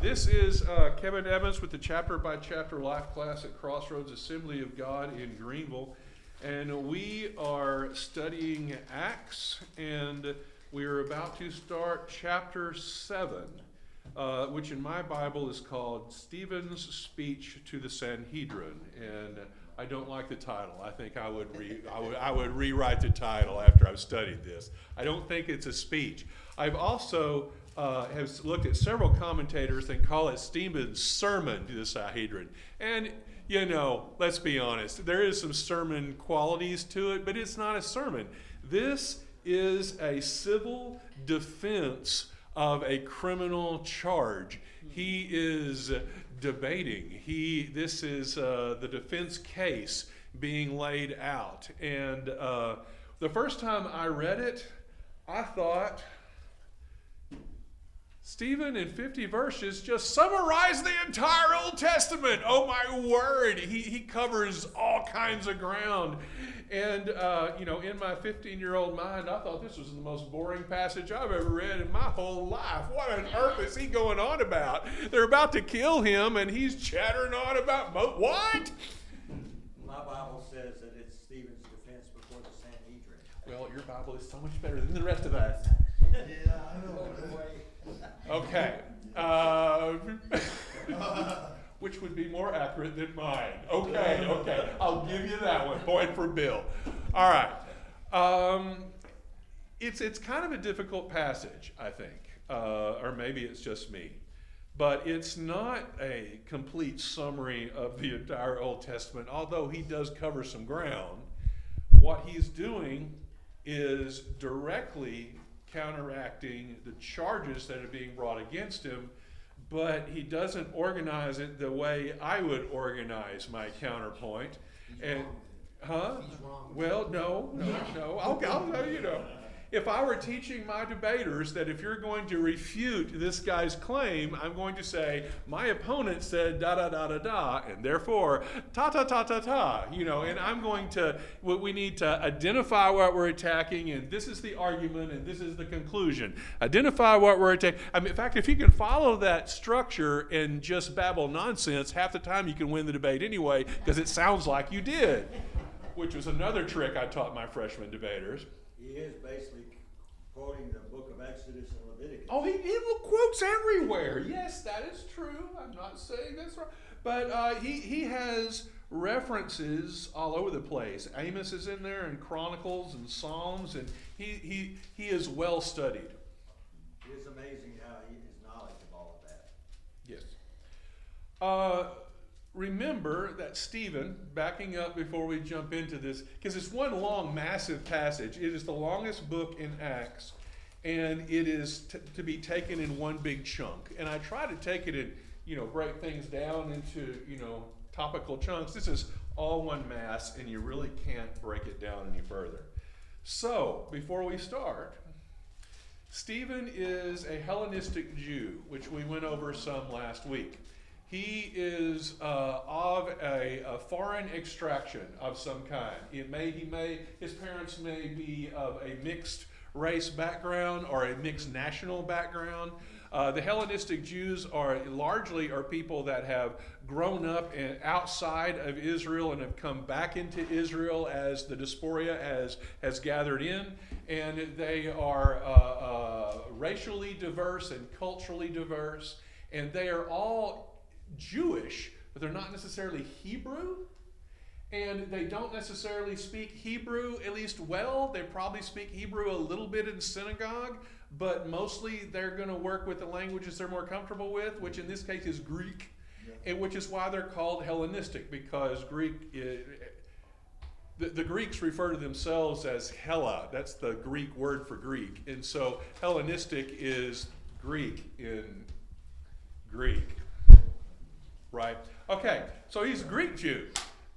this is uh, Kevin Evans with the chapter by chapter life class at Crossroads Assembly of God in Greenville. And we are studying Acts, and we are about to start chapter 7, uh, which in my Bible is called Stephen's Speech to the Sanhedrin. And I don't like the title. I think I would, re- I would, I would rewrite the title after I've studied this. I don't think it's a speech. I've also uh, have looked at several commentators and call it Stephen's sermon to the Sanhedrin. And, you know, let's be honest, there is some sermon qualities to it, but it's not a sermon. This is a civil defense of a criminal charge. He is debating. He, this is uh, the defense case being laid out. And uh, the first time I read it, I thought, Stephen, in 50 verses, just summarize the entire Old Testament. Oh my word, he, he covers all kinds of ground. And, uh, you know, in my 15 year old mind, I thought this was the most boring passage I've ever read in my whole life. What on earth is he going on about? They're about to kill him, and he's chattering on about mo- what? My Bible says that it's Stephen's defense before the Sanhedrin. Well, your Bible is so much better than the rest of us. Yeah, I know. Okay. Uh, which would be more accurate than mine. Okay, okay. I'll give you that one. Point for Bill. All right. Um, it's, it's kind of a difficult passage, I think. Uh, or maybe it's just me. But it's not a complete summary of the entire Old Testament, although he does cover some ground. What he's doing is directly counteracting the charges that are being brought against him, but he doesn't organize it the way I would organize my counterpoint. and huh? Well, no, no, no. I'll, I'll you know. If I were teaching my debaters that if you're going to refute this guy's claim, I'm going to say, my opponent said da da da da da, and therefore ta ta ta ta ta, you know, and I'm going to, we need to identify what we're attacking, and this is the argument, and this is the conclusion. Identify what we're attacking. I mean, in fact, if you can follow that structure and just babble nonsense, half the time you can win the debate anyway, because it sounds like you did, which was another trick I taught my freshman debaters. He is basically quoting the book of Exodus and Leviticus. Oh, he, he quotes everywhere. Yes, that is true. I'm not saying that's right. But uh, he, he has references all over the place. Amos is in there, and Chronicles, and Psalms, and he, he, he is well studied. It is amazing how he, his knowledge of all of that. Yes. Uh, remember that Stephen, backing up before we jump into this, because it's one long, massive passage. It is the longest book in Acts, and it is t- to be taken in one big chunk. And I try to take it and you know break things down into you know topical chunks. This is all one mass, and you really can't break it down any further. So before we start. Stephen is a Hellenistic Jew, which we went over some last week. He is uh, of a, a, foreign extraction of some kind. It may, he may, his parents may be of a mixed race background or a mixed national background. Uh, the Hellenistic Jews are largely are people that have grown up in, outside of Israel and have come back into Israel as the diaspora has has gathered in, and they are uh, uh, racially diverse and culturally diverse, and they are all Jewish, but they're not necessarily Hebrew. And they don't necessarily speak Hebrew, at least well. They probably speak Hebrew a little bit in synagogue, but mostly they're going to work with the languages they're more comfortable with, which in this case is Greek, and which is why they're called Hellenistic, because Greek. Is, the, the Greeks refer to themselves as Hella. That's the Greek word for Greek. And so Hellenistic is Greek in Greek right? Okay, so he's a Greek Jew.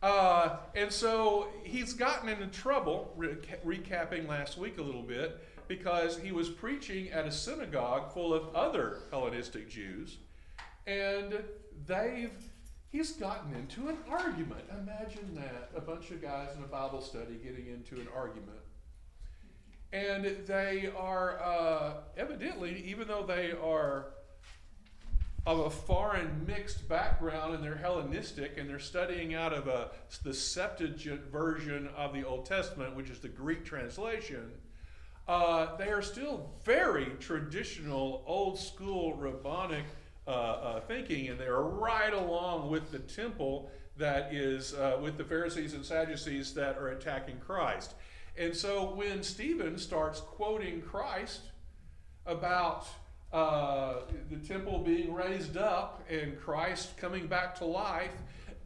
Uh, and so he's gotten into trouble, recapping last week a little bit, because he was preaching at a synagogue full of other Hellenistic Jews, and they've he's gotten into an argument. Imagine that a bunch of guys in a Bible study getting into an argument. And they are uh, evidently, even though they are of a foreign mixed background and they're Hellenistic and they're studying out of a, the Septuagint version of the Old Testament, which is the Greek translation, uh, they are still very traditional, old school rabbinic uh, uh, thinking, and they are right along with the temple that is uh, with the Pharisees and Sadducees that are attacking Christ. And so when Stephen starts quoting Christ about uh, the temple being raised up and Christ coming back to life,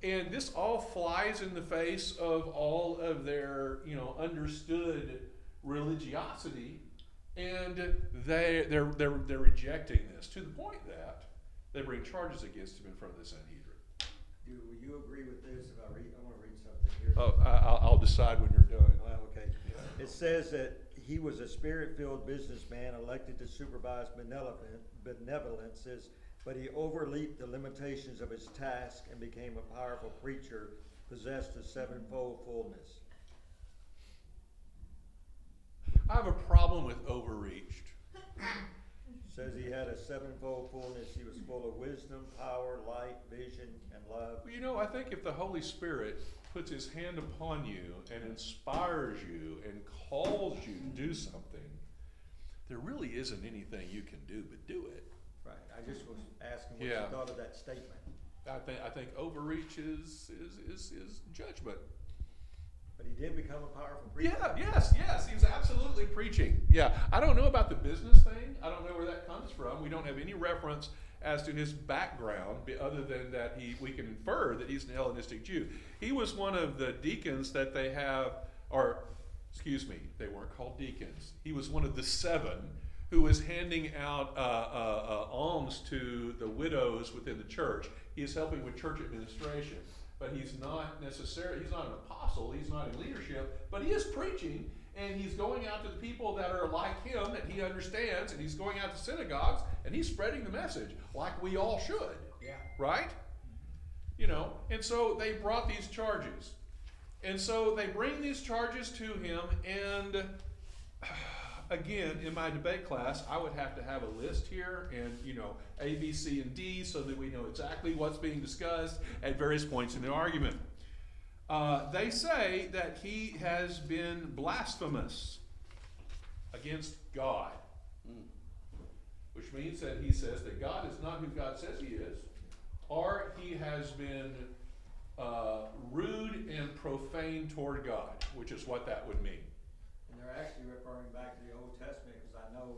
and this all flies in the face of all of their, you know, understood religiosity, and they they're they're they're rejecting this to the point that they bring charges against him in front of the Sanhedrin. Do you agree with this? If I read, I wanna read something here. Oh, I, I'll, I'll decide when you're done. Well, okay. It says that he was a spirit-filled businessman elected to supervise benevolences, but he overleaped the limitations of his task and became a powerful preacher, possessed of sevenfold fullness. I have a problem with overreached. Says he had a sevenfold fullness. He was full of wisdom, power, light, vision, and love. Well, you know, I think if the Holy Spirit puts his hand upon you and inspires you and calls you to do something, there really isn't anything you can do but do it. Right, I just was asking what Yeah. you thought of that statement. I think I think overreach is is, is, is judgment. But he did become a powerful preacher. Yeah, yes, yes, he was absolutely preaching. Yeah, I don't know about the business thing. I don't know where that comes from. We don't have any reference as to his background, other than that he we can infer that he's an Hellenistic Jew. He was one of the deacons that they have, or excuse me, they weren't called deacons. He was one of the seven who was handing out uh, uh, uh, alms to the widows within the church. He is helping with church administration, but he's not necessarily, he's not an apostle, he's not in leadership, but he is preaching and he's going out to the people that are like him that he understands and he's going out to synagogues and he's spreading the message like we all should Yeah. right? You know, and so they brought these charges. And so they bring these charges to him, and again, in my debate class, I would have to have a list here and, you know, A, B, C, and D so that we know exactly what's being discussed at various points in the argument. Uh, they say that he has been blasphemous against God, which means that he says that God is not who God says he is, or he has been uh, rude and profane toward God, which is what that would mean. They're actually referring back to the Old Testament, because I know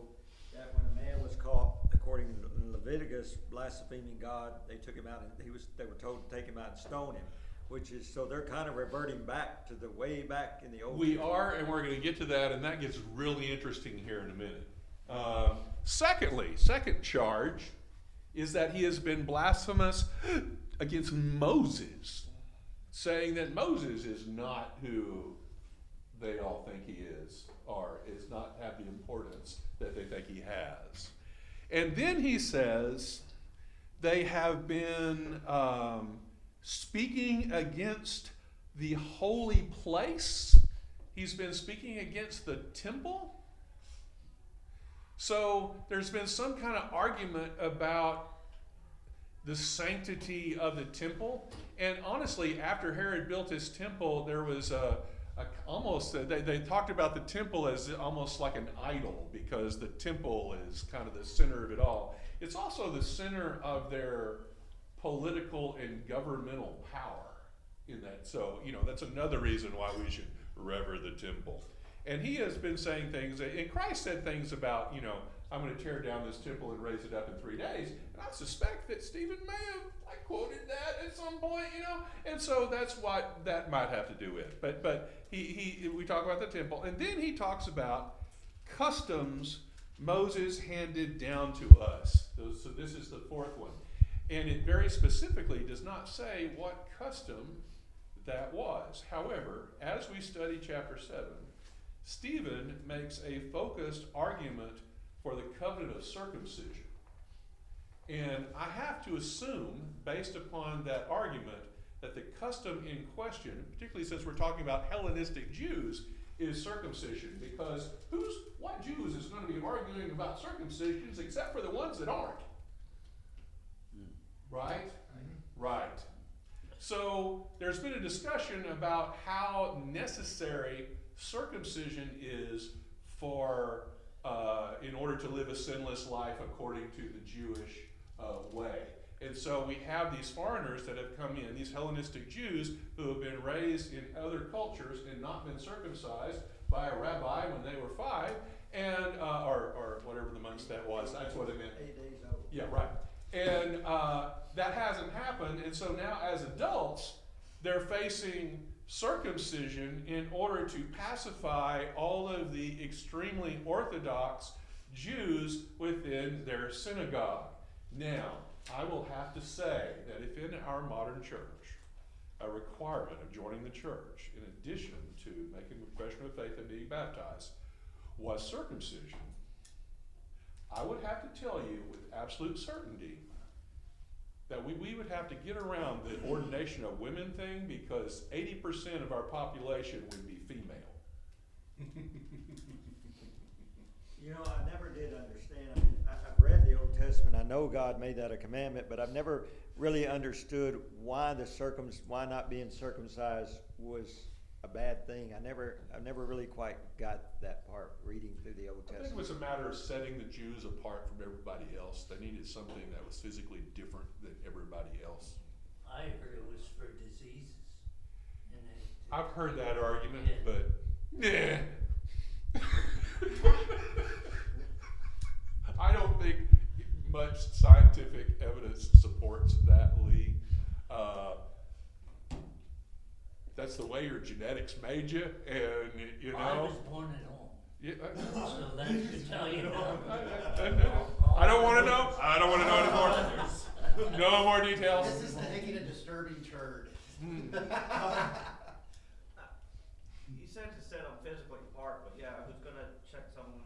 that when a man was caught, according to Leviticus, blaspheming God, they took him out and he was, they were told to take him out and stone him. Which is, so they're kind of reverting back to the way back in the Old. We are, and we're going to get to that, and that gets really interesting here in a minute. Um, secondly, second charge is that he has been blasphemous against Moses, saying that Moses is not who they all think he is, or is not have the importance that they think he has. And then he says they have been um, speaking against the holy place. He's been speaking against the temple. So there's been some kind of argument about the sanctity of the temple. And honestly, after Herod built his temple, there was a, almost a, they, they talked about the temple as almost like an idol because the temple is kind of the center of it all. It's also the center of their political and governmental power in that. So, you know, that's another reason why we should rever the temple. And he has been saying things, and Christ said things about, you know, I'm going to tear down this temple and raise it up in three days. And I suspect that Stephen may have like quoted that at some point, you know. And so that's what that might have to do with. But but he he we talk about the temple, and then he talks about customs Moses handed down to us. So, so this is the fourth one, and it very specifically does not say what custom that was. However, as we study chapter seven, Stephen makes a focused argument for the covenant of circumcision. And I have to assume, based upon that argument, that the custom in question, particularly since we're talking about Hellenistic Jews, is circumcision. Because who's what Jews is going to be arguing about circumcisions except for the ones that aren't? Hmm. Right? Mm-hmm. Right. So there's been a discussion about how necessary circumcision is for uh, in order to live a sinless life according to the Jewish uh, way. And so we have these foreigners that have come in, these Hellenistic Jews who have been raised in other cultures and not been circumcised by a rabbi when they were five, and uh, or, or whatever the months that was. That's what it meant. Eight days old. Yeah, right. And uh, that hasn't happened, and so now as adults, they're facing circumcision in order to pacify all of the extremely orthodox Jews within their synagogue. Now, I will have to say that if in our modern church, a requirement of joining the church, in addition to making a profession of faith and being baptized, was circumcision, I would have to tell you with absolute certainty that we, we would have to get around the ordination of women thing because 80% of our population would be female. You know, I never did understand, I mean, I, I've read the Old Testament, I know God made that a commandment, but I've never really understood why the circum, why not being circumcised was a bad thing. I never, I never really quite got that part reading through the Old Testament. I think it was a matter of setting the Jews apart from everybody else. They needed something that was physically different than everybody else. I heard it was for diseases. And it, I've heard that argument, Yeah. but yeah. I don't think much scientific evidence supports that, Lee. Uh, that's the way your genetics made you, and you know. I was born at home, Yeah, so that should tell you now. I, I don't want to know. I don't want to know anymore. Others. No more details. This is the making a disturbing turd. Hmm. You said to set them physically apart, but yeah, who's gonna check someone's,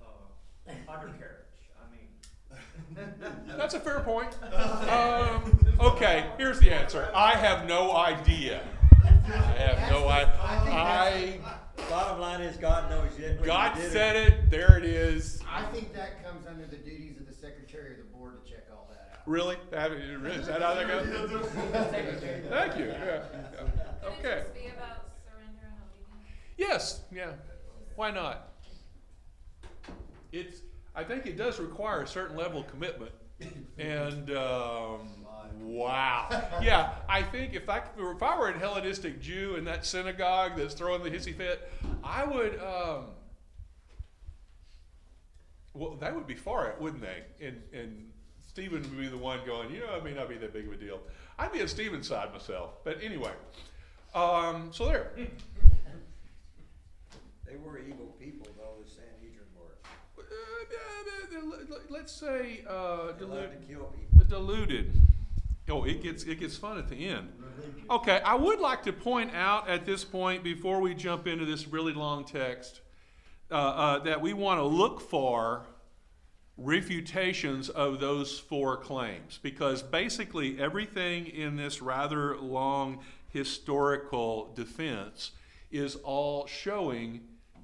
uh, undercarriage? I mean, That's a fair point. Um, okay, here's the answer. I have no idea. I have no idea. I, Bottom line is, God knows yet. when God you did said it. There it is. I think that comes under the duties of the secretary of the board to check all that out. Really? That, is that how that goes? Thank you. Yeah. Could Okay. just be about surrender and obedience? Yes. Yeah. Why not? It's. I think it does require a certain level of commitment. And um, wow, yeah, I think if I if I were a Hellenistic Jew in that synagogue that's throwing the hissy fit, I would. Um, well, that would be for it, wouldn't they? And and Stephen would be the one going, you know, it may not be that big of a deal. I'd be on Stephen's side myself, but anyway. Um, so there. They were evil people, though, the Sanhedrin were. Uh, let's say uh, They dilute, Oh, it gets it gets fun at the end. Okay, I would like to point out at this point before we jump into this really long text uh, uh, that we want to look for refutations of those four claims because basically everything in this rather long historical defense is all showing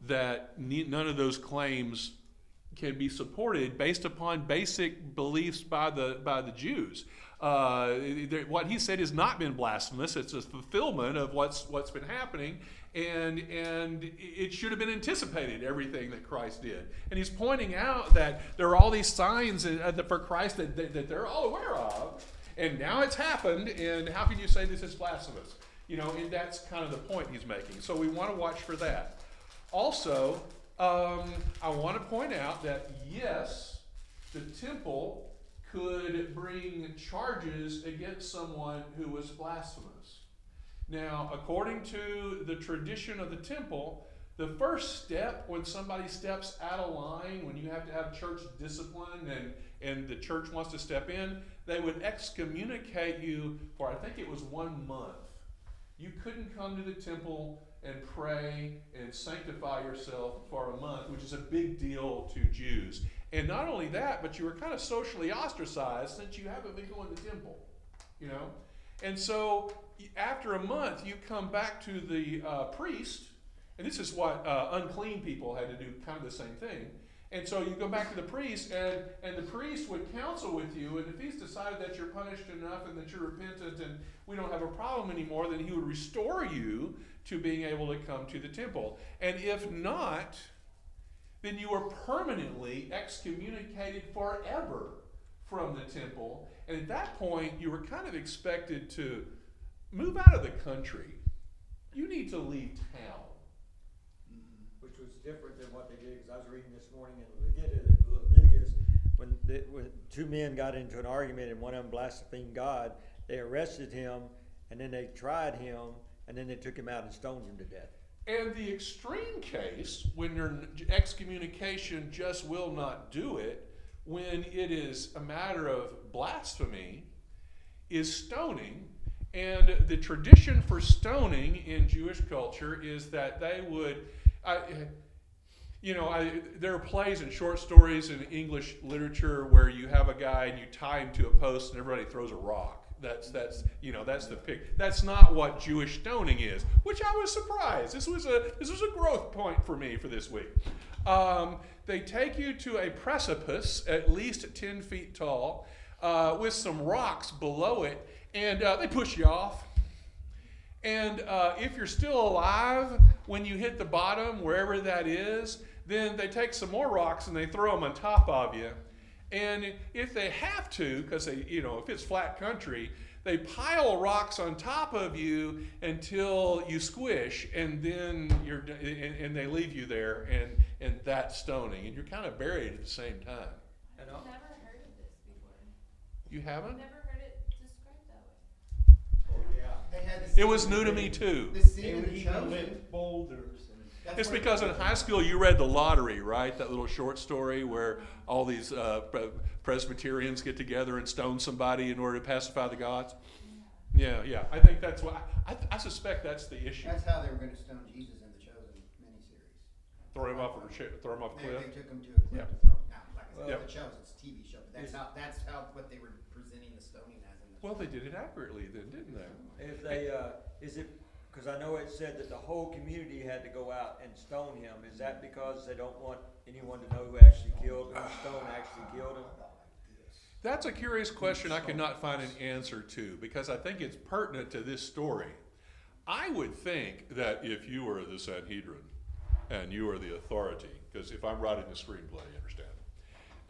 that ne- none of those claims can be supported based upon basic beliefs by the by the Jews. Uh, what he said has not been blasphemous. It's a fulfillment of what's what's been happening, and and it should have been anticipated everything that Christ did. And he's pointing out that there are all these signs uh, for Christ that, that, that they're all aware of, and now it's happened. And how can you say this is blasphemous? You know, and that's kind of the point he's making. So we want to watch for that. Also, um, I want to point out that yes, the temple could bring charges against someone who was blasphemous. Now, according to the tradition of the temple, the first step when somebody steps out of line, when you have to have church discipline and, and the church wants to step in, they would excommunicate you for, I think it was one month. You couldn't come to the temple and pray and sanctify yourself for a month, which is a big deal to Jews. And not only that, but you were kind of socially ostracized since you haven't been going to temple, you know? And so after a month, you come back to the uh, priest, and this is what uh, unclean people had to do, kind of the same thing. And so you go back to the priest, and, and the priest would counsel with you, and if he's decided that you're punished enough and that you're repentant and we don't have a problem anymore, then he would restore you to being able to come to the temple. And if not, then you are permanently excommunicated forever from the temple. And at that point, you were kind of expected to move out of the country. You need to leave town. Mm-hmm. which was different than what they did, because I was reading this morning in Leviticus, when, the, when two men got into an argument and one of them blasphemed God, they arrested him, and then they tried him, and then they took him out and stoned him to death. And the extreme case, when your excommunication just will not do it, when it is a matter of blasphemy, is stoning. And the tradition for stoning in Jewish culture is that they would, I, you know, I, there are plays and short stories in English literature where you have a guy and you tie him to a post and everybody throws a rock. That's that's you know that's the pic. That's not what Jewish stoning is, which I was surprised. This was a this was a growth point for me for this week. Um, they take you to a precipice at least ten feet tall, uh, with some rocks below it, and uh, they push you off. And uh, if you're still alive when you hit the bottom, wherever that is, then they take some more rocks and they throw them on top of you. And if they have to, because they, you know, if it's flat country, they pile rocks on top of you until you squish, and then you're, and, and they leave you there, and and that's stoning, and you're kind of buried at the same time. I've never heard of this before. You I've haven't? never heard it described that way. Oh, yeah. They had the It was new to me too. The scene in the chosen. boulders and. That's It's because in high school you read the lottery, right? That little short story where all these uh, Presbyterians get together and stone somebody in order to pacify the gods. Yeah, yeah. I think that's why. I, I suspect that's the issue. That's how they were going to stone Jesus in the chosen miniseries. Throw him off a throw him off a They, cliff. they took him to a cliff Yep. to throw him. Now, like I said, Yep. the chosen, it's a TV show, but that's Is- how that's how what they were presenting the stoning as in the. Well, they did it accurately then, didn't they? If they, uh, is it, because I know it said that the whole community had to go out and stone him, is that because they don't want anyone to know who actually killed, who stone actually killed him? That's a curious question I could not find an answer to because I think it's pertinent to this story. I would think that if you were the Sanhedrin and you are the authority, because if I'm writing the screenplay, you understand,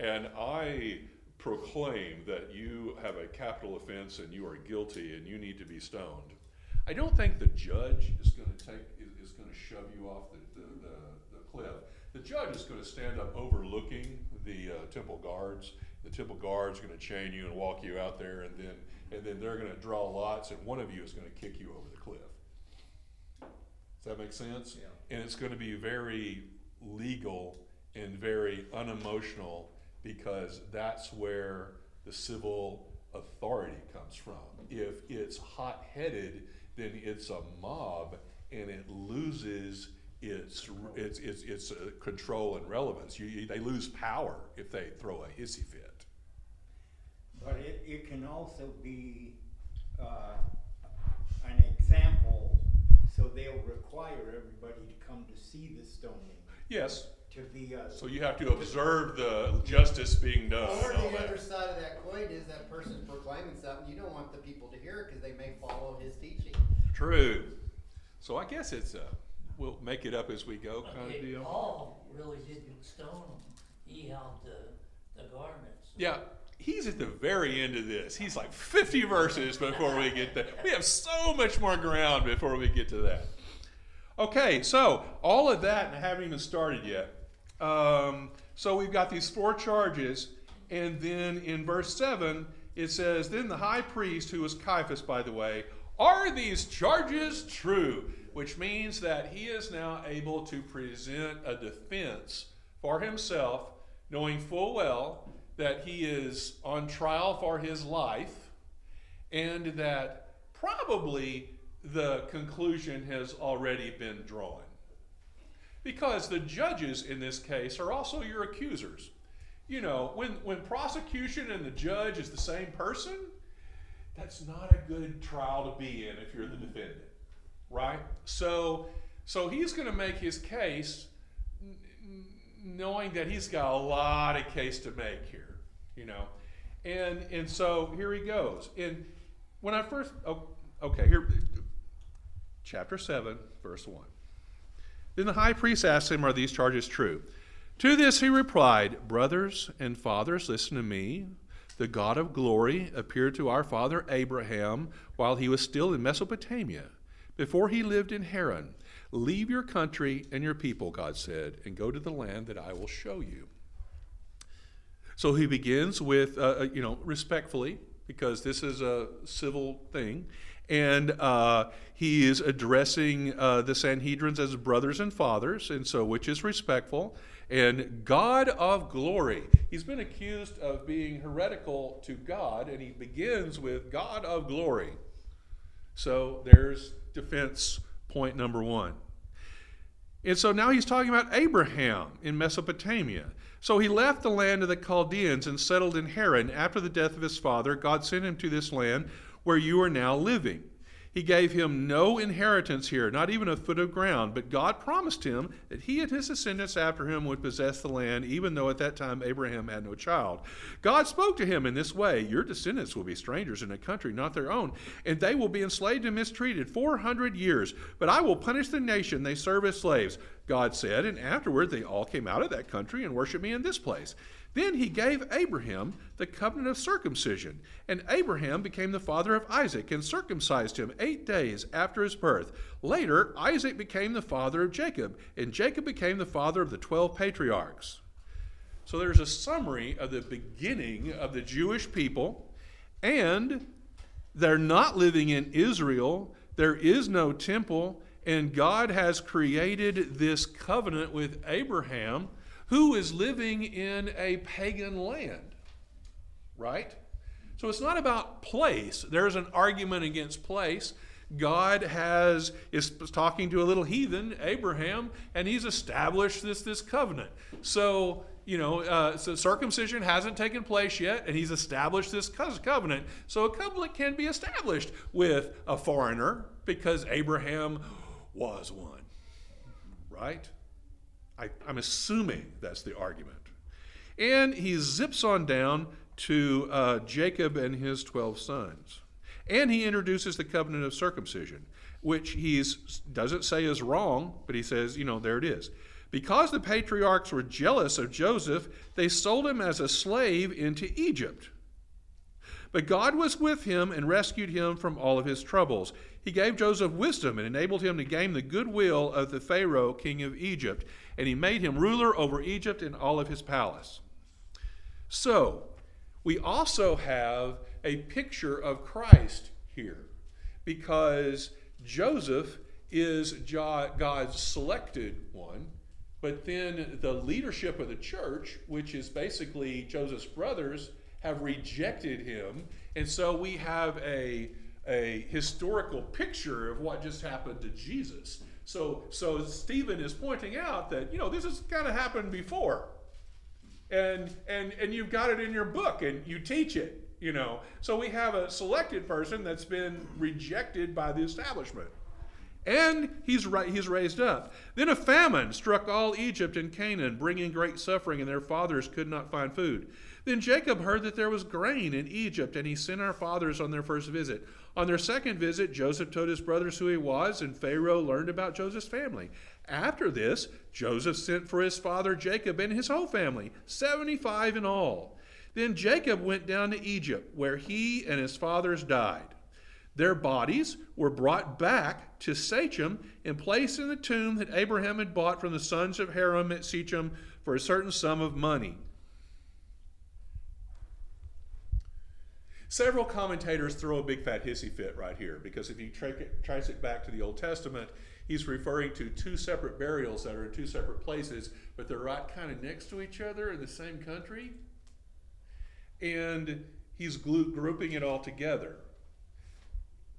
and I proclaim that you have a capital offense and you are guilty and you need to be stoned, I don't think the judge is going to take is, is going to shove you off the, the, the, the cliff. The judge is going to stand up overlooking the uh, temple guards. The temple guards are going to chain you and walk you out there, and then and then they're going to draw lots, and one of you is going to kick you over the cliff. Does that make sense? Yeah. And it's going to be very legal and very unemotional because that's where the civil authority comes from. If it's hot headed, then it's a mob and it loses its its its, its uh, control and relevance. You, you, they lose power if they throw a hissy fit. But it, it can also be, uh, an example, so they'll require everybody to come to see the stoning, Yes. To be a. So you have to observe the justice being done. Or and all the that. other side of that coin is that person's proclaiming something. You don't want the people to hear it because they may follow his teaching. True. So I guess it's a we'll make it up as we go kind of deal. Paul really didn't stone him. He held the, the garments. Yeah, he's at the very end of this. He's like 50 verses before we get there. We have so much more ground before we get to that. Okay, so all of that, and I haven't even started yet. Um, so we've got these four charges, and then in verse 7, it says, Then the high priest, who was Caiaphas, by the way, are these charges true? Which means that he is now able to present a defense for himself, knowing full well that he is on trial for his life and that probably the conclusion has already been drawn. Because the judges in this case are also your accusers. You know, when, when prosecution and the judge is the same person, that's not a good trial to be in if you're the defendant, right? So, so he's going to make his case knowing that he's got a lot of case to make here, you know. And and so here he goes. And when I first oh, okay, here chapter 7, verse 1. Then the high priest asked him, Are these charges true? To this he replied, Brothers and fathers, listen to me. The God of glory appeared to our father Abraham while he was still in Mesopotamia, before he lived in Haran. Leave your country and your people, God said, and go to the land that I will show you. So he begins with, uh, uh, you know, respectfully, because this is a civil thing. And uh, he is addressing uh, the Sanhedrins as brothers and fathers, and so which is respectful. And God of glory, he's been accused of being heretical to God, and he begins with God of glory. So there's defense point number one. And so now he's talking about Abraham in Mesopotamia. So he left the land of the Chaldeans and settled in Haran. After the death of his father, God sent him to this land where you are now living. He gave him no inheritance here, not even a foot of ground, but God promised him that he and his descendants after him would possess the land, even though at that time Abraham had no child. God spoke to him in this way Your descendants will be strangers in a country not their own, and they will be enslaved and mistreated 400 years, but I will punish the nation they serve as slaves. God said, and afterward they all came out of that country and worshiped me in this place. Then he gave Abraham the covenant of circumcision, and Abraham became the father of Isaac and circumcised him eight days after his birth. Later, Isaac became the father of Jacob, and Jacob became the father of the twelve patriarchs. So there's a summary of the beginning of the Jewish people, and they're not living in Israel. There is no temple, and God has created this covenant with Abraham who is living in a pagan land, right? So it's not about place. There's an argument against place. God has is talking to a little heathen, Abraham, and he's established this this covenant. So you know, uh, so circumcision hasn't taken place yet, and he's established this covenant. So a covenant can be established with a foreigner because Abraham was one, right? I, I'm assuming that's the argument. And he zips on down to uh, Jacob and his 12 sons. And he introduces the covenant of circumcision, which he doesn't say is wrong, but he says, you know, there it is. Because the patriarchs were jealous of Joseph, they sold him as a slave into Egypt. But God was with him and rescued him from all of his troubles. He gave Joseph wisdom and enabled him to gain the goodwill of the Pharaoh, king of Egypt and he made him ruler over Egypt and all of his palace. So, we also have a picture of Christ here because Joseph is God's selected one, but then the leadership of the church, which is basically Joseph's brothers, have rejected him. And so we have a, a historical picture of what just happened to Jesus. So, so Stephen is pointing out that, you know, this has kind of happened before. And, and, and you've got it in your book and you teach it, you know. So we have a selected person that's been rejected by the establishment. And he's, right. he's raised up. Then a famine struck all Egypt and Canaan, bringing great suffering, and their fathers could not find food. Then Jacob heard that there was grain in Egypt, and he sent our fathers on their first visit. On their second visit, Joseph told his brothers who he was, and Pharaoh learned about Joseph's family. After this, Joseph sent for his father Jacob and his whole family, 75 in all. Then Jacob went down to Egypt, where he and his fathers died. Their bodies were brought back to Shechem and placed in the tomb that Abraham had bought from the sons of Haran at Shechem for a certain sum of money. Several commentators throw a big fat hissy fit right here because if you trace it back to the Old Testament, he's referring to two separate burials that are in two separate places, but they're right kind of next to each other in the same country. And he's grouping it all together.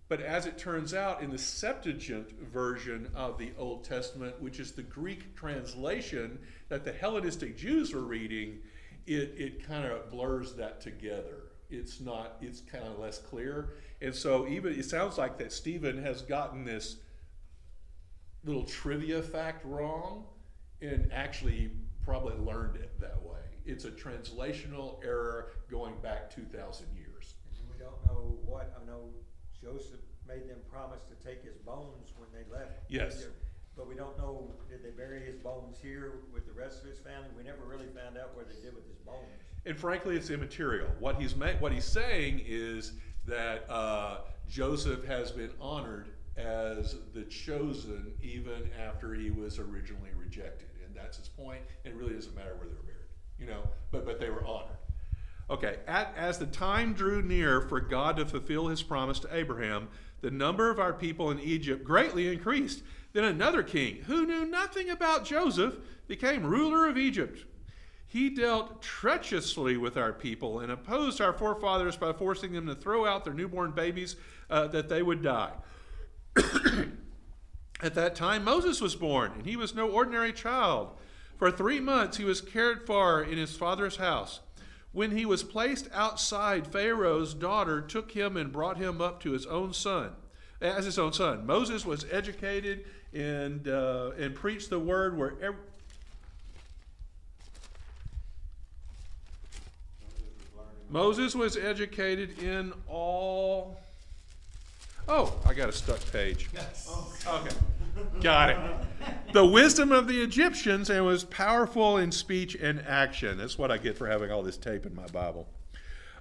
But as it turns out, in the Septuagint version of the Old Testament, which is the Greek translation that the Hellenistic Jews were reading, it, it kind of blurs that together it's not it's kind of less clear and so even it sounds like that stephen has gotten this little trivia fact wrong and actually probably learned it that way. It's a translational error going back 2,000 years. And we don't know what, I know Joseph made them promise to take his bones when they left. Yes. Egypt, But we don't know, did they bury his bones here with the rest of his family? We never really found out what they did with his bones. And frankly, it's immaterial. What he's ma- what he's saying is that uh, Joseph has been honored as the chosen even after he was originally rejected, and that's his point. It really doesn't matter where they were buried, you know. But but they were honored. Okay, At, as the time drew near for God to fulfill his promise to Abraham, the number of our people in Egypt greatly increased. Then another king, who knew nothing about Joseph, became ruler of Egypt. He dealt treacherously with our people and opposed our forefathers by forcing them to throw out their newborn babies uh, that they would die. At that time, Moses was born, and he was no ordinary child. For three months, he was cared for in his father's house. When he was placed outside, Pharaoh's daughter took him and brought him up to his own son, as his own son. Moses was educated and uh, and preached the word wherever. Moses was educated in all. Oh, I got a stuck page. Yes. Okay. Got it. The wisdom of the Egyptians and was powerful in speech and action. That's what I get for having all this tape in my Bible.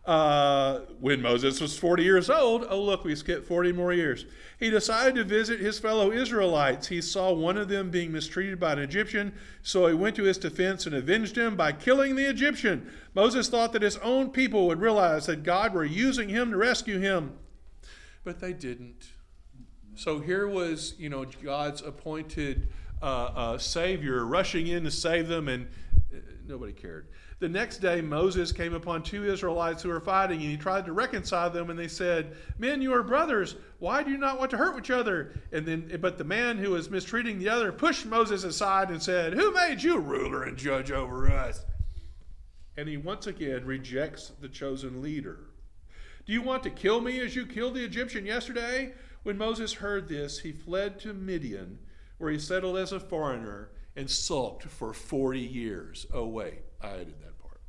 Uh, when Moses was 40 years old, oh, look, we skipped 40 more years. He decided to visit his fellow Israelites. He saw one of them being mistreated by an Egyptian, so he went to his defense and avenged him by killing the Egyptian. Moses thought that his own people would realize that God were using him to rescue him, but they didn't. So here was, you know, God's appointed uh, uh, Savior rushing in to save them, and uh, nobody cared. The next day, Moses came upon two Israelites who were fighting, and he tried to reconcile them. And they said, "Men, you are brothers. Why do you not want to hurt each other?" And then, but the man who was mistreating the other pushed Moses aside and said, "Who made you ruler and judge over us?" And he once again rejects the chosen leader. Do you want to kill me as you killed the Egyptian yesterday? When Moses heard this, he fled to Midian, where he settled as a foreigner and sulked for 40 years. Oh, wait, I added that part.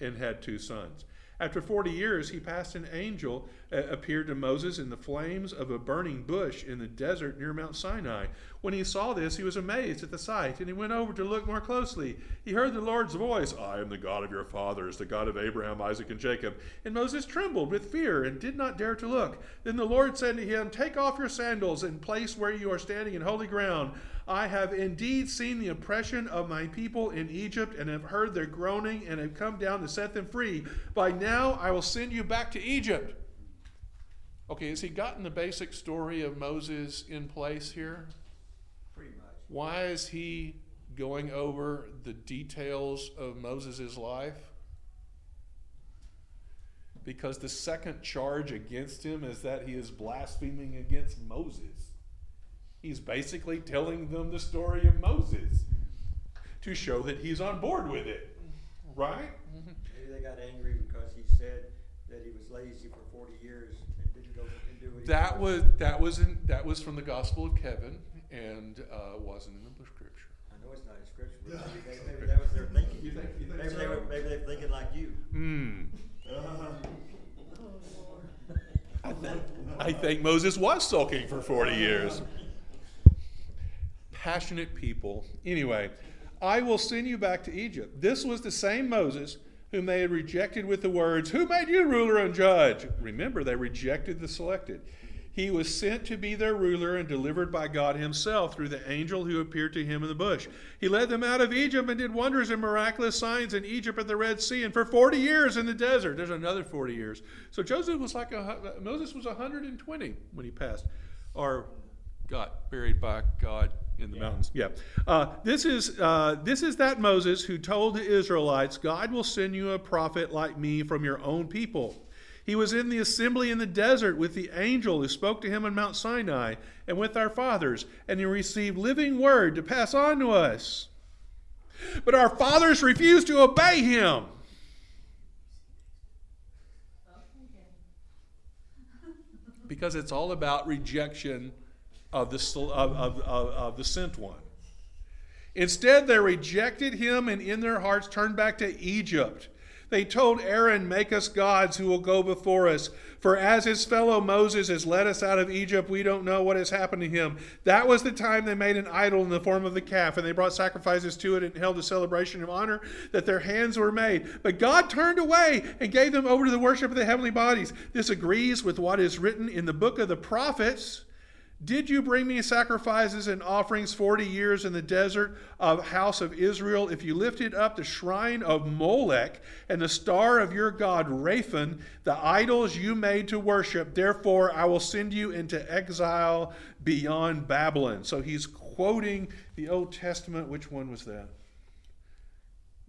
And had two sons. After 40 years, he passed an angel, uh, appeared to Moses in the flames of a burning bush in the desert near Mount Sinai. When he saw this, he was amazed at the sight, and he went over to look more closely. He heard the Lord's voice I am the God of your fathers, the God of Abraham, Isaac, and Jacob. And Moses trembled with fear and did not dare to look. Then the Lord said to him, Take off your sandals and place where you are standing in holy ground. I have indeed seen the oppression of my people in Egypt and have heard their groaning and have come down to set them free. By now I will send you back to Egypt. Okay, has he gotten the basic story of Moses in place here? Pretty much. Why is he going over the details of Moses' life? Because the second charge against him is that he is blaspheming against Moses. He's basically telling them the story of Moses to show that he's on board with it. Right? Maybe they got angry because he said that he was lazy for forty years and didn't go and do what he That was. was that was in, that was from the Gospel of Kevin and uh, wasn't in the scripture. I know it's not in scripture, but maybe, they, maybe that was their thinking. You think- you think maybe they were, maybe they're thinking like you. Hmm. I, think, I think Moses was sulking for 40 years. Passionate people. Anyway, I will send you back to Egypt. This was the same Moses whom they had rejected with the words, Who made you ruler and judge? Remember, they rejected the selected. He was sent to be their ruler and delivered by God Himself through the angel who appeared to him in the bush. He led them out of Egypt and did wonders and miraculous signs in Egypt at the Red Sea and for 40 years in the desert. There's another 40 years. So Joseph was like, a, Moses was 120 when he passed, or got buried by God in the mountains. Yeah. Uh, this is uh, this is that Moses who told the Israelites, God will send you a prophet like me from your own people. He was in the assembly in the desert with the angel who spoke to him on Mount Sinai and with our fathers, and he received living word to pass on to us. But our fathers refused to obey him. Because it's all about rejection of the, of, of, of, the sent one. Instead, they rejected him and in their hearts turned back to Egypt. They told Aaron, Make us gods who will go before us. For as his fellow Moses has led us out of Egypt, we don't know what has happened to him. That was the time they made an idol in the form of the calf, and they brought sacrifices to it and held a celebration of honor that their hands were made. But God turned away and gave them over to the worship of the heavenly bodies. This agrees with what is written in the book of the prophets. Did you bring me sacrifices and offerings 40 years in the desert of house of Israel? If you lifted up the shrine of Molech and the star of your god Rephan, the idols you made to worship, therefore I will send you into exile beyond Babylon. So he's quoting the Old Testament. Which one was that?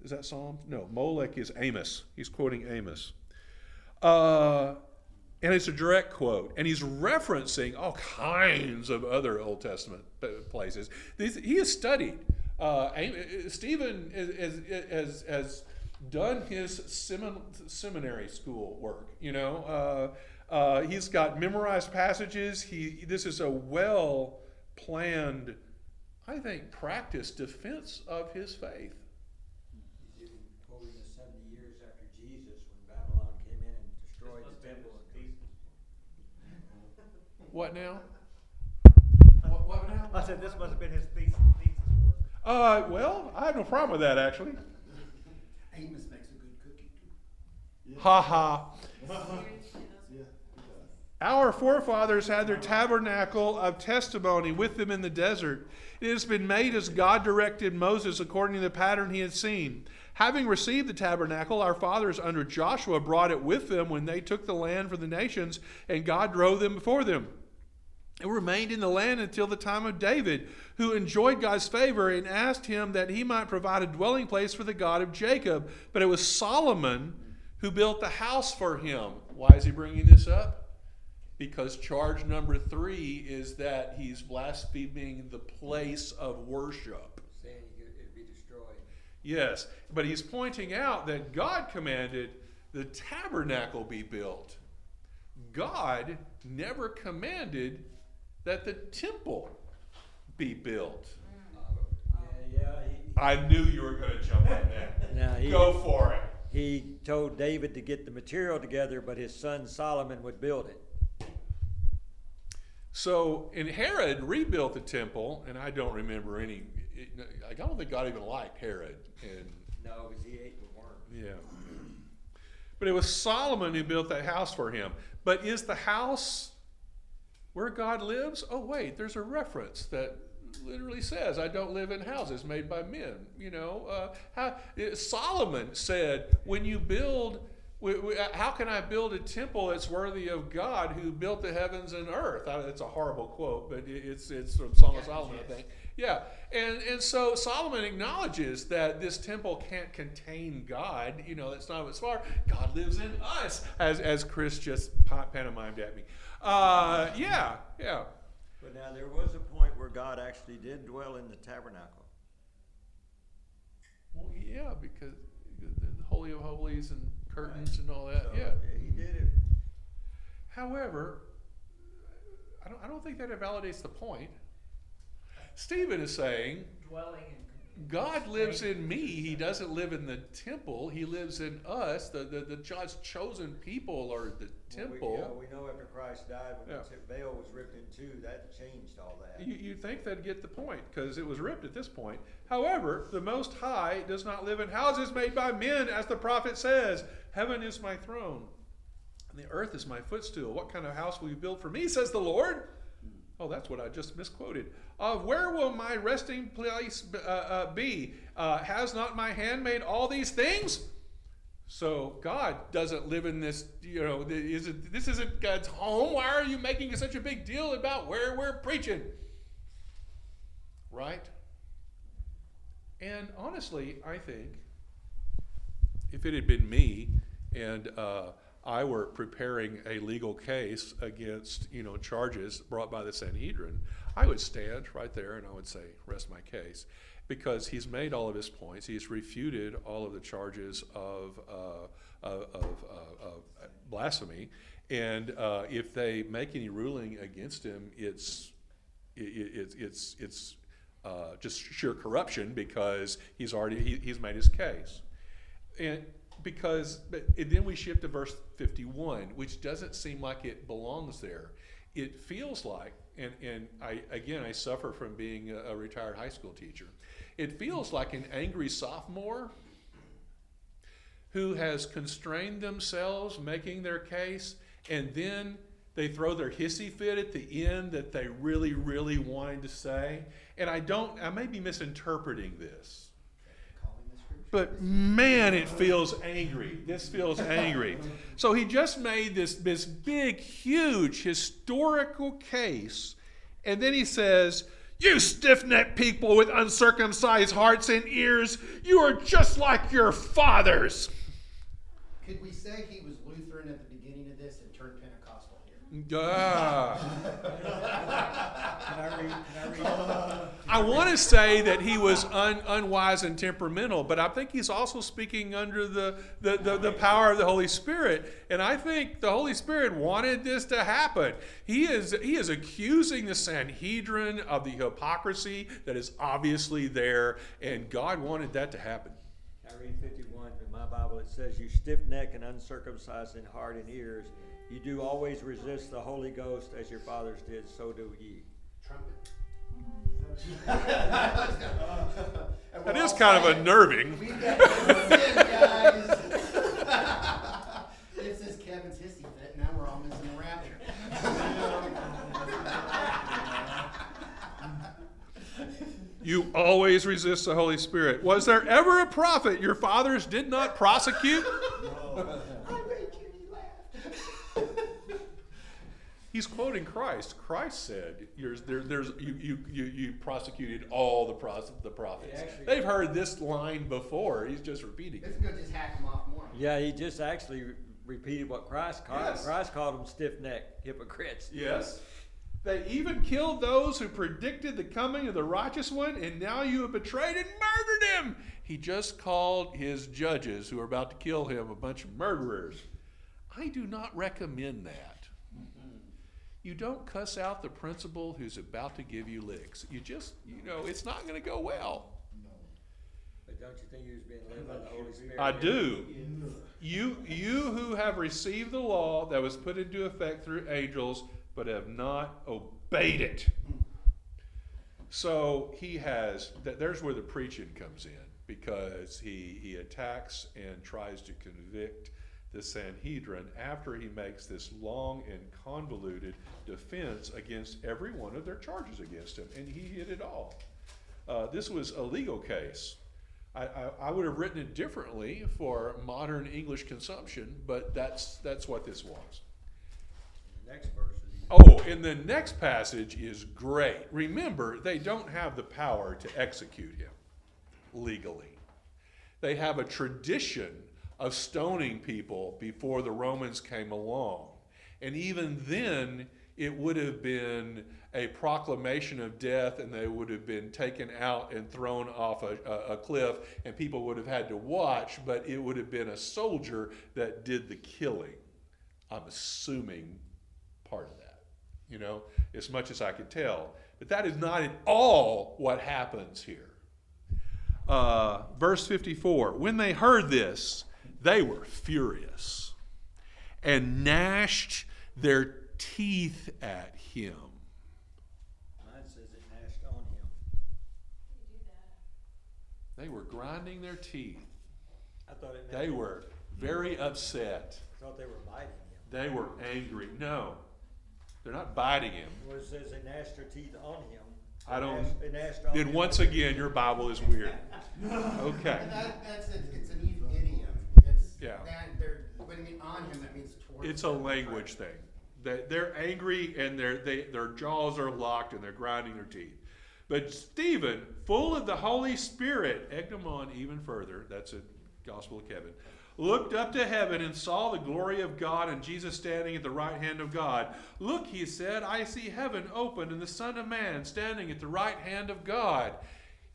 Is that Psalm? No, Molech is Amos. He's quoting Amos. Uh, and it's a direct quote. And he's referencing all kinds of other Old Testament places. He has studied. Uh, Stephen has, has, has done his semin- seminary school work. You know, uh, uh, he's got memorized passages. He this is a well planned, I think, practiced defense of his faith. He's even quoting the seventy years after Jesus when Babylon came in and This destroyed must the have been temple. his thesis. What now? What, what now? I said this must have been his thesis, thesis work. Uh, well, I have no problem with that actually. Amos makes a good cookie too. Ha ha. Yeah. Our forefathers had their tabernacle of testimony with them in the desert. It has been made as God directed Moses according to the pattern he had seen. Having received the tabernacle, our fathers under Joshua brought it with them when they took the land for the nations, and God drove them before them. It remained in the land until the time of David, who enjoyed God's favor and asked him that he might provide a dwelling place for the God of Jacob. But it was Solomon who built the house for him. Why is he bringing this up? Because charge number three is that he's blaspheming the place of worship. Saying it'd be destroyed. Yes, but he's pointing out that God commanded the tabernacle be built. God never commanded that the temple be built. Yeah, yeah, he, I knew you were going to jump on that. Now, he- Go for it. he told David to get the material together, but his son Solomon would build it. So, and Herod rebuilt the temple, and I don't remember any. It, I don't think God even liked Herod, and No, because he ate the worm. Yeah. But it was Solomon who built that house for him. But is the house where God lives? Oh, wait, there's a reference that literally says, I don't live in houses made by men. You know, uh, how, it- Solomon said, when you build, how can I build a temple that's worthy of God who built the heavens and earth? I, it's a horrible quote, but it- it's, it's from Song of Solomon, I think. Yeah, and and so Solomon acknowledges that this temple can't contain God. You know, that's not what it's for. God lives in us, as as Chris just pantomimed at me. Uh, yeah, yeah. But now there was a point where God actually did dwell in the tabernacle. Well, yeah, because the the holy of holies and curtains and all that. So, Yeah. He did it. However, I don't I don't think that invalidates the point. Stephen is saying Dwelling in. God lives in me. He doesn't live in the temple. He lives in us. The the, the God's chosen people are the Well, we- temple. We know after Christ died, when Yeah. the veil was ripped in two, that changed all that. You, you think they'd get the point because it was ripped at this point. However, the Most High does not live in houses made by men, as the prophet says. Heaven is my throne, and the earth is my footstool. What kind of house will you build for me, says the Lord? Oh, that's what I just misquoted. Of where will my resting place uh, uh, be? Uh, has not my hand made all these things? So God doesn't live in this. You know, is it, this isn't God's home. Why are you making such a big deal about where we're preaching? Right? And honestly, I think if it had been me and uh, I were preparing a legal case against, you know, charges brought by the Sanhedrin, I would stand right there and I would say, rest my case. Because he's made all of his points. He's refuted all of the charges of, uh, of, of, uh, of blasphemy. And uh, if they make any ruling against him, it's, it, it, it's, it's, uh, just sheer corruption because he's already he, he's made his case, and because and then we shift to verse fifty one, which doesn't seem like it belongs there. It feels like, and and I again I suffer from being a, a retired high school teacher. It feels like an angry sophomore who has constrained themselves making their case, and then they throw their hissy fit at the end that they really, really wanted to say. And I don't, I may be misinterpreting this. But man, it feels angry. This feels angry. So he just made this, this big, huge historical case, and then he says, You stiff necked people with uncircumcised hearts and ears, you are just like your fathers. Could we say he was Lutheran at the beginning of this and turned Pentecostal here? Ah. Can I read, can I read? I want to say that he was un, unwise and temperamental, but I think he's also speaking under the, the, the, the power of the Holy Spirit. And I think the Holy Spirit wanted this to happen. He is, he is accusing the Sanhedrin of the hypocrisy that is obviously there, and God wanted that to happen. I read fifty-one in my Bible, it says, You stiff-necked and uncircumcised in heart and ears, you do always resist the Holy Ghost as your fathers did, so do ye. Trumpet. That is kind of unnerving. We got sin, guys. this is Kevin's hissy fit. Now we're all missing the rapture. You always resist the Holy Spirit. Was there ever a prophet your fathers did not prosecute? I He's quoting Christ. Christ said, "There's, there, there's, you, you, you, you prosecuted all the, pros, the prophets." Yeah, actually- They've heard this line before. He's just repeating It's it. good just hack him off more. Yeah, he just actually repeated what Christ called. Yes. Christ called them stiff-necked hypocrites. Yes. They even killed those who predicted the coming of the righteous one, and now you have betrayed and murdered him. He just called his judges who are about to kill him a bunch of murderers. I do not recommend that. You don't cuss out the principal who's about to give you licks. You just, you know, it's not going to go well. But don't you think was being led by the Holy Spirit? I do. You, you who have received the law that was put into effect through angels, but have not obeyed it. So he has. That, there's where the preaching comes in because he he attacks and tries to convict the Sanhedrin after he makes this long and convoluted defense against every one of their charges against him, and he hit it all. Uh, this was a legal case. I, I, I would have written it differently for modern English consumption, but that's that's what this was. Next verse. Oh, and the next passage is great. Remember, they don't have the power to execute him legally. They have a tradition of stoning people before the Romans came along. And even then, it would have been a proclamation of death, and they would have been taken out and thrown off a, a, cliff, and people would have had to watch, but it would have been a soldier that did the killing. I'm assuming part of that you know, as much as I could tell. But that is not at all what happens here. Uh, verse 54 When they heard this, they were furious and gnashed their teeth at him. Mine says it gnashed on him. They were grinding their teeth. I thought it meant. They were very upset. I thought they were biting him. They were angry. No, they're not biting him. Well, it says they gnashed their teeth on him. I don't- Gnashed- They gnashed on him. Then once again, your Bible is weird. Okay. That, that's it. It's an idiom. It's Yeah. that they're when mean on him, that means towards. It's a him. language thing. They, they're angry and their they, their jaws are locked and they're grinding their teeth. But Stephen, full of the Holy Spirit, egged them on even further. That's a Gospel of Kevin. Looked up to heaven and saw the glory of God and Jesus standing at the right hand of God. Look, he said, I see heaven open and the Son of Man standing at the right hand of God.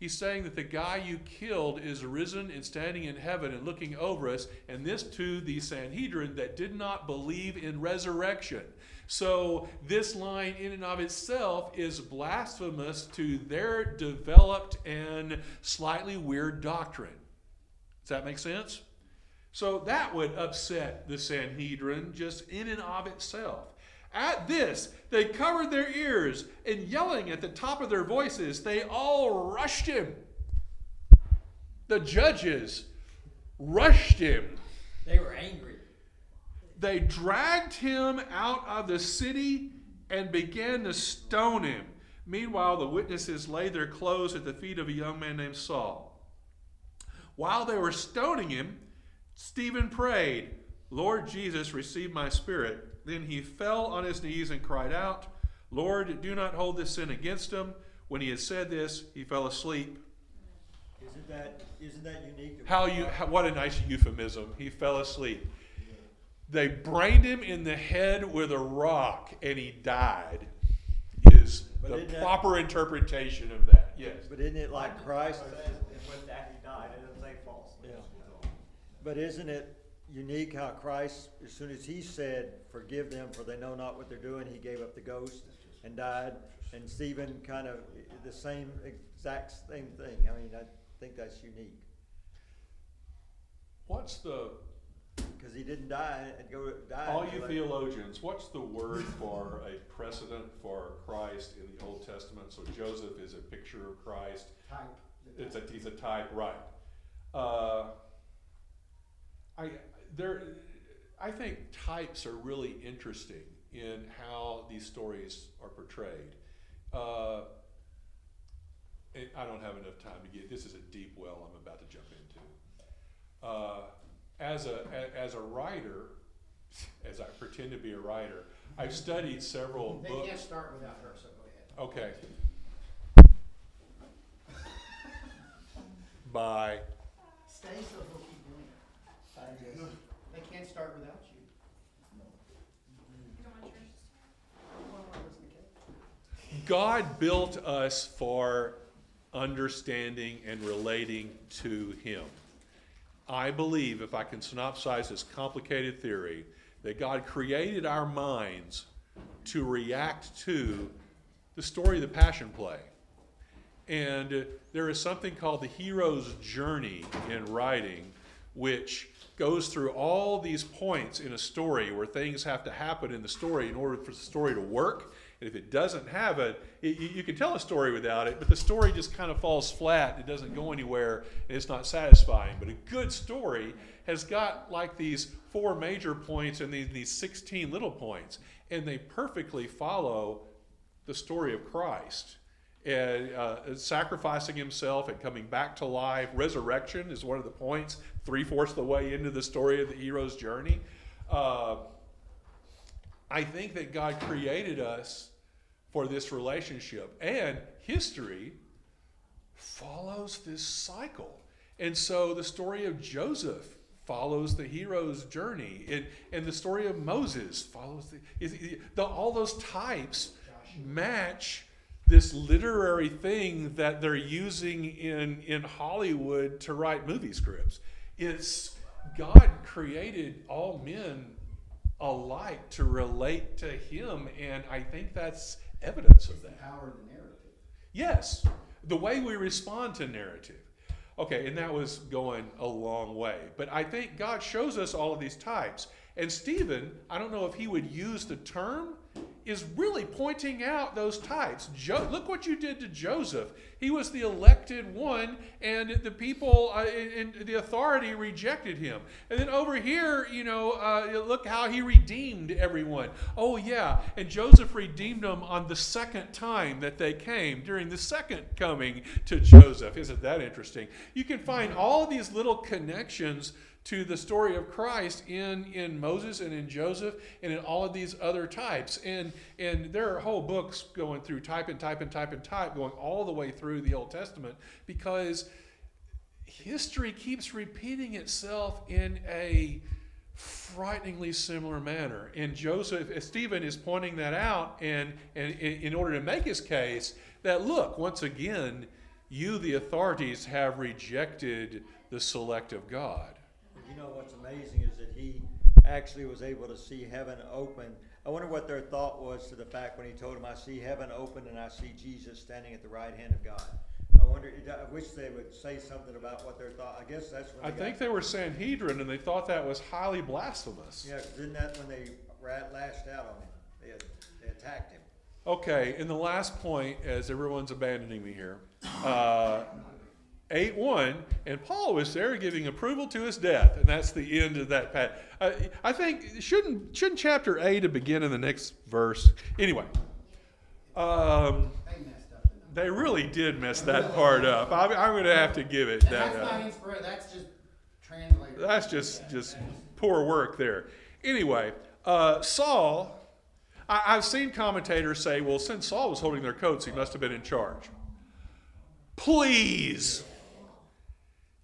He's saying that the guy you killed is risen and standing in heaven and looking over us, and this to the Sanhedrin that did not believe in resurrection. So, this line in and of itself is blasphemous to their developed and slightly weird doctrine. Does that make sense? So, that would upset the Sanhedrin just in and of itself. At this, they covered their ears and yelling at the top of their voices, they all rushed him. The judges rushed him. They were angry. They dragged him out of the city and began to stone him. Meanwhile, the witnesses laid their clothes at the feet of a young man named Saul. While they were stoning him, Stephen prayed, Lord Jesus, receive my spirit. Then he fell on his knees and cried out, Lord, do not hold this sin against him. When he had said this, he fell asleep. Isn't that, isn't that unique? How you? How, what a nice euphemism. He fell asleep. They brained him in the head with a rock, and he died. Is But the isn't that- proper interpretation of that? Yes. But isn't it like Christ? It and with that he died, it doesn't say falsely. Yeah. But isn't it unique how Christ, as soon as he said, forgive them for they know not what they're doing, he gave up the ghost and died? And Stephen kind of, the same, exact same thing. I mean, I think that's unique. What's the Cause he didn't die and go, die. all you they- theologians? What's the word for a precedent for Christ in the Old Testament? So Joseph is a picture of Christ. Type. It's a he's a type, right? Uh, I there, I think types are really interesting in how these stories are portrayed. Uh, I don't have enough time to get. This is a deep well I'm about to jump into. Uh, as a as a writer, as I pretend to be a writer, I've studied several They books. can't start without her, so go ahead. Okay. Bye. Stay so he'll keep doing it. They can't start without you. You don't want yours? I wanna listen to God built us for understanding and relating to Him. I believe, if I can synopsize this complicated theory, that God created our minds to react to the story of the Passion Play. And uh, there is something called the hero's journey in writing, which goes through all these points in a story where things have to happen in the story in order for the story to work. And if it doesn't have it, it you, you can tell a story without it, but the story just kind of falls flat. It doesn't go anywhere, and it's not satisfying. But a good story has got like these four major points and these, these 16 little points, and they perfectly follow the story of Christ. And uh, sacrificing himself and coming back to life. Resurrection is one of the points, three fourths of the way into the story of the hero's journey. Uh, I think that God created us for this relationship, and history follows this cycle. And so the story of Joseph follows the hero's journey, and, and the story of Moses follows the, is, the all those types match this literary thing that they're using in, in Hollywood to write movie scripts. It's God created all men alike to relate to Him, and I think that's evidence of that. The power of the narrative. Yes, the way we respond to narrative. Okay, and that was going a long way. But I think God shows us all of these types. And Stephen, I don't know if he would use the term, is really pointing out those types. Jo- look what you did to Joseph. He was the elected one, and the people uh, in the authority rejected him. And then over here, you know, uh, look how he redeemed everyone. Oh, yeah. And Joseph redeemed them on the second time that they came, during the second coming to Joseph. Isn't that interesting? You can find all these little connections to the story of Christ in, in Moses and in Joseph and in all of these other types. And, and there are whole books going through type and type and type and type, going all the way through the Old Testament because history keeps repeating itself in a frighteningly similar manner. And Joseph, Stephen is pointing that out, and, and in in order to make his case that look, once again, you, the authorities, have rejected the select of God. You know what's amazing is that he actually was able to see heaven open I wonder what their thought was to the fact when he told them, I see heaven open and I see Jesus standing at the right hand of God. I wonder, I wish they would say something about what their thought, I guess that's when I think they were Sanhedrin and they thought that was highly blasphemous. Yeah, isn't that when they rat lashed out on him? They, had- they attacked him. Okay, and the last point, as everyone's abandoning me here, uh, 8 1, and Paul was there giving approval to his death, and that's the end of that. Pat. Uh, I think, shouldn't, shouldn't chapter 8 have begin in the next verse? Anyway, um, They up really did mess that part up. I'm, I'm going to have to give it And that. that's uh, not inspiration, that's just translated. That's just just poor work there. Anyway, uh, Saul, I, I've seen commentators say, well, since Saul was holding their coats, he must have been in charge. Please.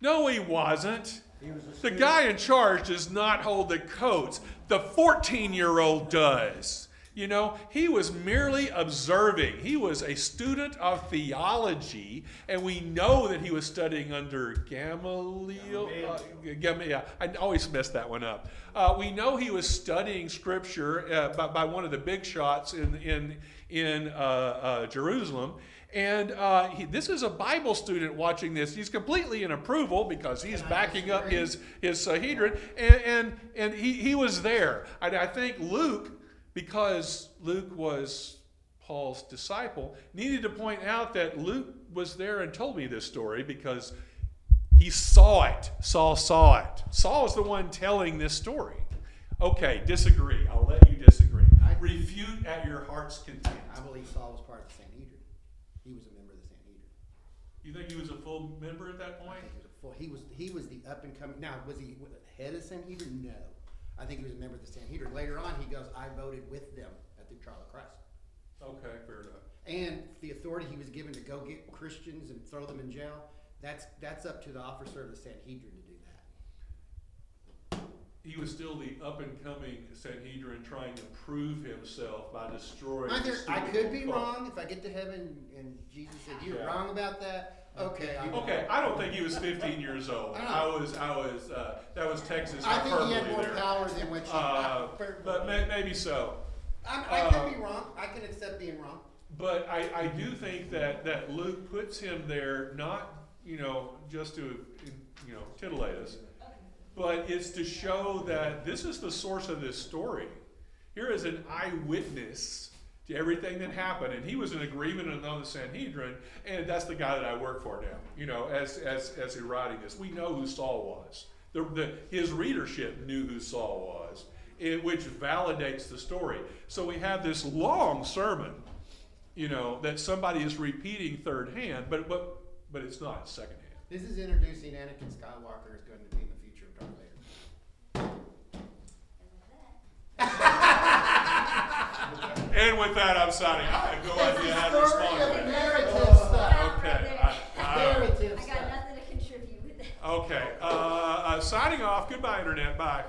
No, he wasn't. He was The guy in charge does not hold the coats. The 14 year old does. You know, he was merely observing. He was a student of theology, and we know that he was studying under Gamaliel. Uh, Gam- yeah, I always mess that one up. Uh, we know he was studying scripture uh, by, by one of the big shots in, in, in uh, uh, Jerusalem. And uh, he, this is a Bible student watching this. He's completely in approval because he's backing up his his Sanhedrin, and and, and he, he was there. I, I think Luke, because Luke was Paul's disciple, needed to point out that Luke was there and told me this story because he saw it. Saul saw it. Saul is the one telling this story. Okay, disagree. I'll let you disagree. I- Refute at your heart's content. I believe Saul was part of the Sanhedrin. He was a member of the Sanhedrin. You think he was a full member at that I point? think he was a full, he was, he was the up and coming, now, was he head of Sanhedrin? No. I think he was a member of the Sanhedrin. Later on, he goes, I voted with them at the trial of Christ. Okay, fair enough. And the authority he was given to go get Christians and throw them in jail, that's, that's up to the officer of the Sanhedrin to do. He was still the up and coming Sanhedrin trying to prove himself by destroying. I, the there- I could be cult. wrong, if I get to heaven and Jesus said, you're Yeah. wrong about that, okay. I- Okay, I don't think he was 15 years old. I I was, I was, uh, that was Texas I think he had more there. power than what you. Uh, but may, maybe so. I'm, I uh, could be wrong, I can accept being wrong. But I, I do think that, that Luke puts him there not, you know, just to, you know, titillate us, but it's to show that this is the source of this story. Here is an eyewitness to everything that happened, and he was in agreement on the Sanhedrin, and that's the guy that I work for now. You know, as as as he's writing this, we know who Saul was. The, the his readership knew who Saul was, it, which validates the story. So we have this long sermon, you know, that somebody is repeating third hand, but but but it's not second hand. This is introducing Anakin Skywalker is going to be in the future of Darth Vader. And with that, I'm signing. I have no idea how to Story respond to that. narrative stuff. Okay. I- I- Narrative I got stuff. nothing to contribute with that. Okay. Uh, uh, signing off. Goodbye, Internet. Bye.